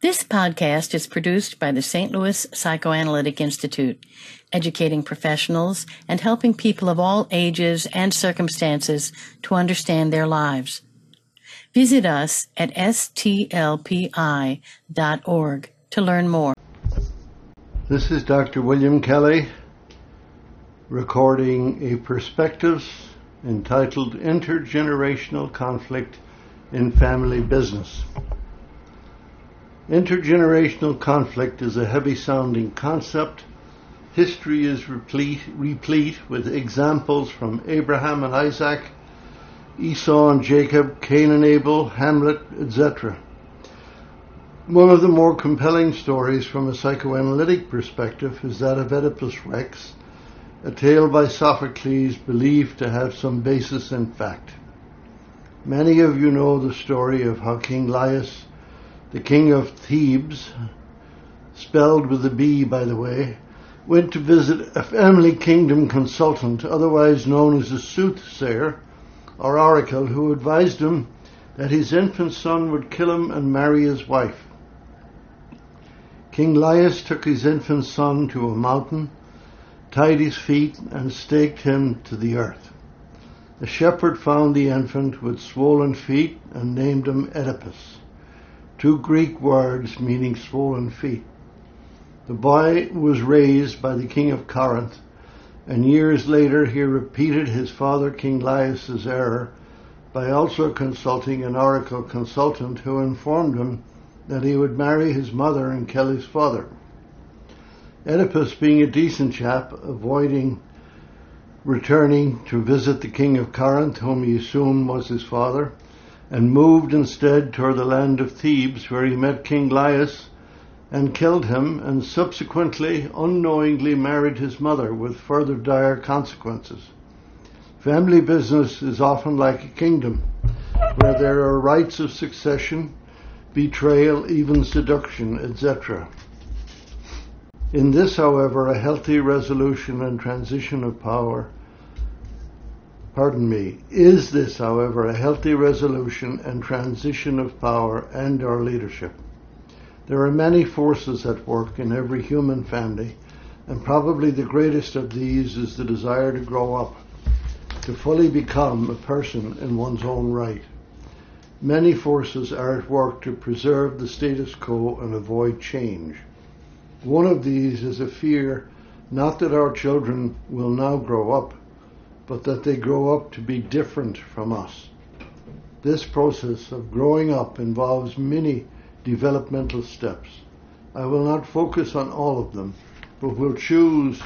This podcast is produced by the St. Louis Psychoanalytic Institute, educating professionals and helping people of all ages and circumstances to understand their lives. Visit us at stlpi.org to learn more. This is Dr. William Kelly recording a perspectives entitled Intergenerational Conflict in Family Business. Intergenerational conflict is a heavy sounding concept. History is replete, replete with examples from Abraham and Isaac, Esau and Jacob, Cain and Abel, Hamlet, etc. One of the more compelling stories from a psychoanalytic perspective is that of Oedipus Rex, a tale by Sophocles believed to have some basis in fact. Many of you know the story of how King Laius the king of Thebes, spelled with a B by the way, went to visit a family kingdom consultant, otherwise known as a soothsayer or oracle, who advised him that his infant son would kill him and marry his wife. King Laius took his infant son to a mountain, tied his feet, and staked him to the earth. The shepherd found the infant with swollen feet and named him Oedipus two Greek words meaning swollen feet. The boy was raised by the king of Corinth, and years later he repeated his father King Laius's error by also consulting an oracle consultant who informed him that he would marry his mother and kill his father. Oedipus, being a decent chap, avoiding returning to visit the king of Corinth, whom he assumed was his father, and moved instead toward the land of Thebes, where he met King Laius and killed him, and subsequently unknowingly married his mother with further dire consequences. Family business is often like a kingdom, where there are rights of succession, betrayal, even seduction, etc. In this, however, a healthy resolution and transition of power pardon me, is this, however, a healthy resolution and transition of power and our leadership? There are many forces at work in every human family, and probably the greatest of these is the desire to grow up, to fully become a person in one's own right. Many forces are at work to preserve the status quo and avoid change. One of these is a fear not that our children will now grow up, but that they grow up to be different from us. This process of growing up involves many developmental steps. I will not focus on all of them, but will choose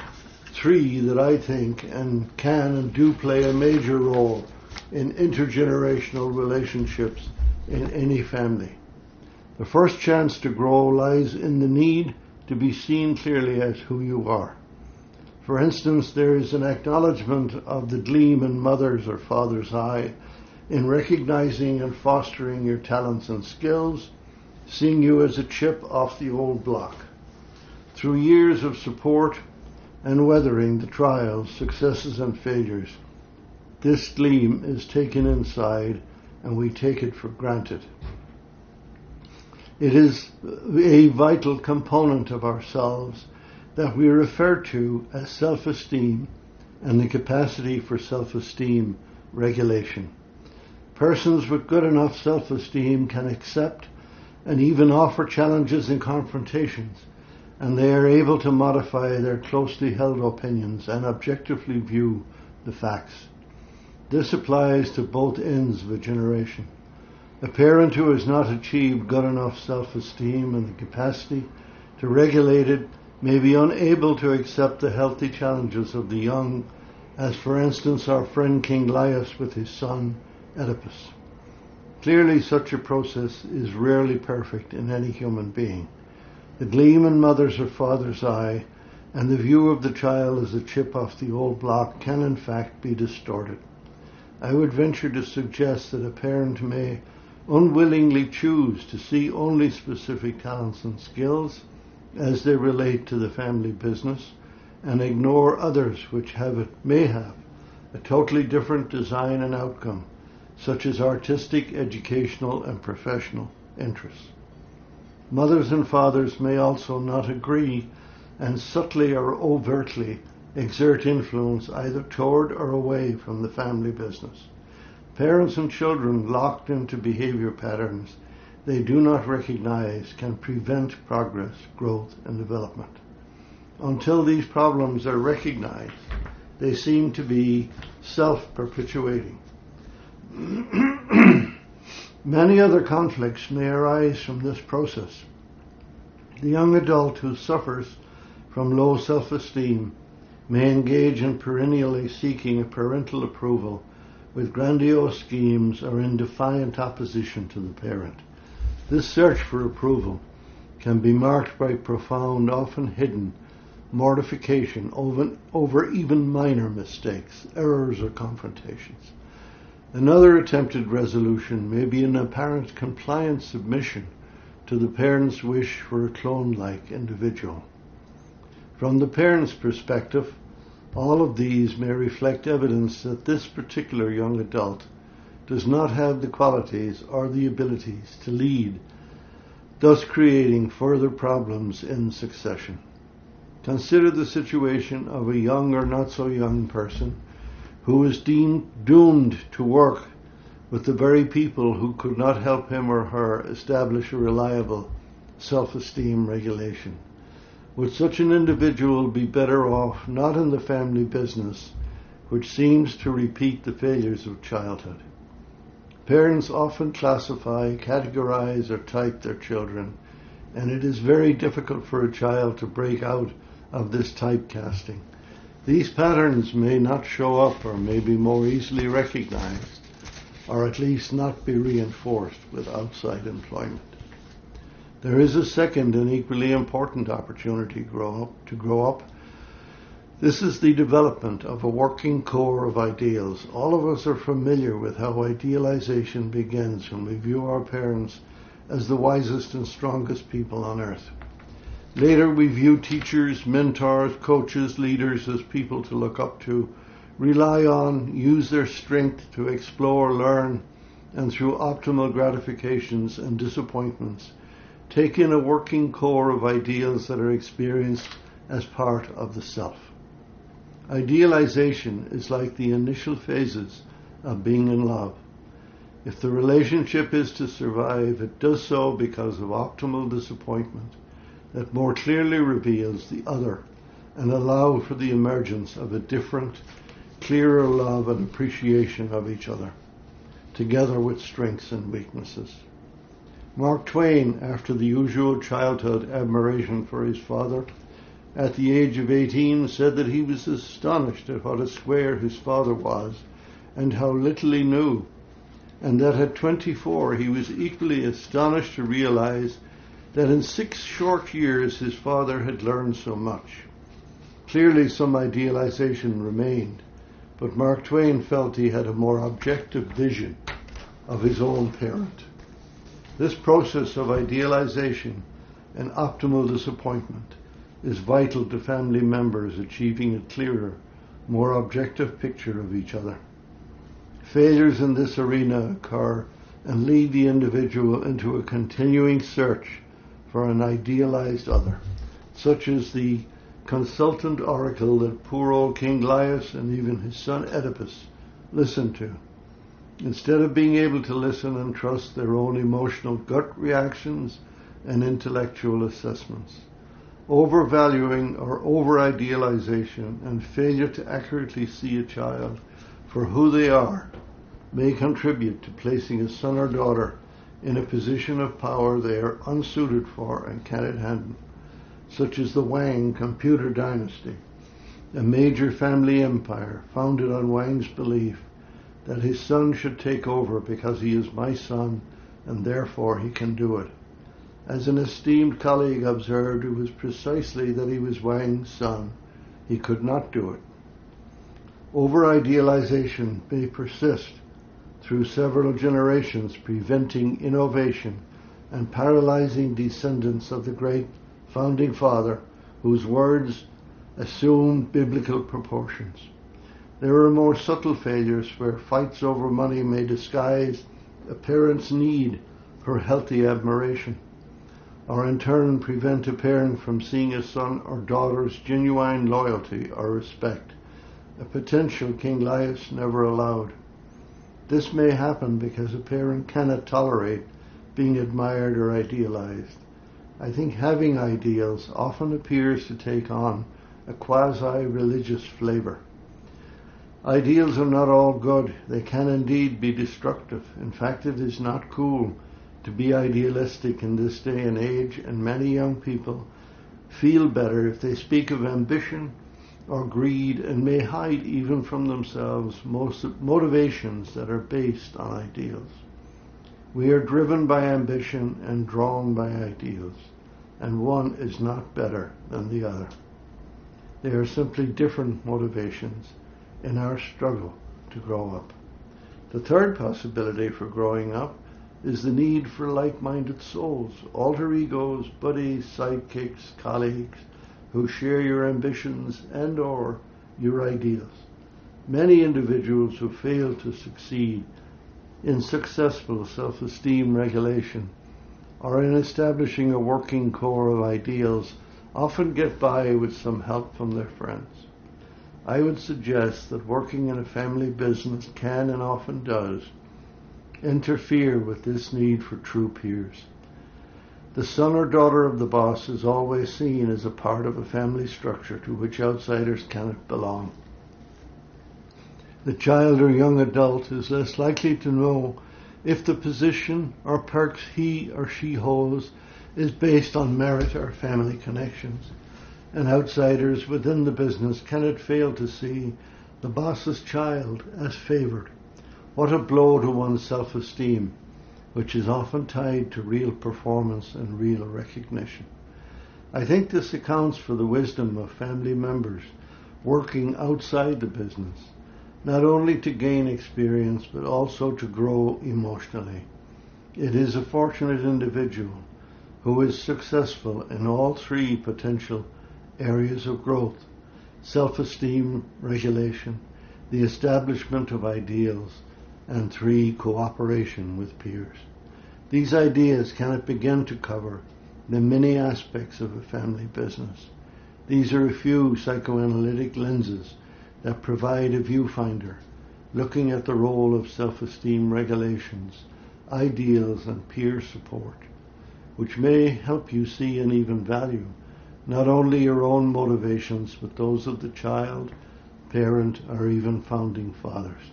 three that I think and can and do play a major role in intergenerational relationships in any family. The first chance to grow lies in the need to be seen clearly as who you are. For instance, there is an acknowledgement of the gleam in mother's or father's eye in recognizing and fostering your talents and skills, seeing you as a chip off the old block. Through years of support and weathering the trials, successes, and failures, this gleam is taken inside and we take it for granted. It is a vital component of ourselves that we refer to as self-esteem and the capacity for self-esteem regulation. Persons with good enough self-esteem can accept and even offer challenges and confrontations, and they are able to modify their closely held opinions and objectively view the facts. This applies to both ends of a generation. A parent who has not achieved good enough self-esteem and the capacity to regulate it may be unable to accept the healthy challenges of the young, as for instance our friend King Laius with his son Oedipus. Clearly such a process is rarely perfect in any human being. The gleam in mother's or father's eye and the view of the child as a chip off the old block can in fact be distorted. I would venture to suggest that a parent may unwillingly choose to see only specific talents and skills as they relate to the family business and ignore others which have may have a totally different design and outcome, such as artistic, educational, and professional interests. Mothers and fathers may also not agree and subtly or overtly exert influence either toward or away from the family business. Parents and children locked into behavior patterns they do not recognize can prevent progress, growth, and development. Until these problems are recognized, they seem to be self-perpetuating. Many other conflicts may arise from this process. The young adult who suffers from low self-esteem may engage in perennially seeking parental approval with grandiose schemes or in defiant opposition to the parent. This search for approval can be marked by profound, often hidden, mortification over, over even minor mistakes, errors, or confrontations. Another attempted resolution may be an apparent compliant submission to the parent's wish for a clone-like individual. From the parent's perspective, all of these may reflect evidence that this particular young adult does not have the qualities or the abilities to lead, thus creating further problems in succession. Consider the situation of a young or not so young person who is deemed doomed to work with the very people who could not help him or her establish a reliable self-esteem regulation. Would such an individual be better off not in the family business, which seems to repeat the failures of childhood? Parents often classify, categorize, or type their children, and it is very difficult for a child to break out of this typecasting. These patterns may not show up or may be more easily recognized, or at least not be reinforced with outside employment. There is a second and equally important opportunity grow up, to grow up this is the development of a working core of ideals. All of us are familiar with how idealization begins when we view our parents as the wisest and strongest people on earth. Later, we view teachers, mentors, coaches, leaders as people to look up to, rely on, use their strength to explore, learn, and through optimal gratifications and disappointments, take in a working core of ideals that are experienced as part of the self. Idealization is like the initial phases of being in love. If the relationship is to survive, it does so because of optimal disappointment that more clearly reveals the other and allow for the emergence of a different, clearer love and appreciation of each other, together with strengths and weaknesses. Mark Twain, after the usual childhood admiration for his father, at the age of 18 said that he was astonished at what a square his father was and how little he knew, and that at 24 he was equally astonished to realize that in six short years his father had learned so much. Clearly some idealization remained, but Mark Twain felt he had a more objective vision of his own parent. This process of idealization and optimal disappointment is vital to family members achieving a clearer, more objective picture of each other. Failures in this arena occur and lead the individual into a continuing search for an idealized other, such as the consultant oracle that poor old King Laius and even his son Oedipus listened to. Instead of being able to listen and trust their own emotional gut reactions and intellectual assessments overvaluing or over-idealization and failure to accurately see a child for who they are may contribute to placing a son or daughter in a position of power they are unsuited for and cannot handle, such as the Wang computer dynasty, a major family empire founded on Wang's belief that his son should take over because he is my son and therefore he can do it. As an esteemed colleague observed, it was precisely that he was Wang's son. He could not do it. Over-idealization may persist through several generations, preventing innovation and paralyzing descendants of the great founding father whose words assume biblical proportions. There are more subtle failures where fights over money may disguise a parent's need for healthy admiration. Or in turn prevent a parent from seeing a son or daughter's genuine loyalty or respect, a potential King Laius never allowed. This may happen because a parent cannot tolerate being admired or idealized. I think having ideals often appears to take on a quasi-religious flavor. Ideals are not all good. They can indeed be destructive. In fact, it is not cool to be idealistic in this day and age, and many young people feel better if they speak of ambition or greed and may hide even from themselves most motivations that are based on ideals. We are driven by ambition and drawn by ideals, and one is not better than the other. They are simply different motivations in our struggle to grow up. The third possibility for growing up is the need for like-minded souls, alter egos, buddies, sidekicks, colleagues, who share your ambitions and or your ideals. Many individuals who fail to succeed in successful self-esteem regulation or in establishing a working core of ideals often get by with some help from their friends. I would suggest that working in a family business can and often does interfere with this need for true peers. The son or daughter of the boss is always seen as a part of a family structure to which outsiders cannot belong. The child or young adult is less likely to know if the position or perks he or she holds is based on merit or family connections, and outsiders within the business cannot fail to see the boss's child as favored. What a blow to one's self-esteem, which is often tied to real performance and real recognition. I think this accounts for the wisdom of family members working outside the business, not only to gain experience, but also to grow emotionally. It is a fortunate individual who is successful in all three potential areas of growth, self-esteem, regulation, the establishment of ideals, and three, cooperation with peers. These ideas cannot begin to cover the many aspects of a family business. These are a few psychoanalytic lenses that provide a viewfinder, looking at the role of self-esteem regulations, ideals and peer support, which may help you see and even value not only your own motivations, but those of the child, parent, or even founding fathers.